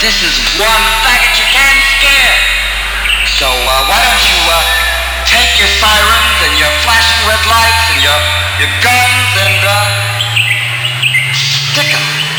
this is one faggot you can't scare. So uh, why don't you uh, take your sirens and your flashing red lights and your your guns and uh, stick 'em.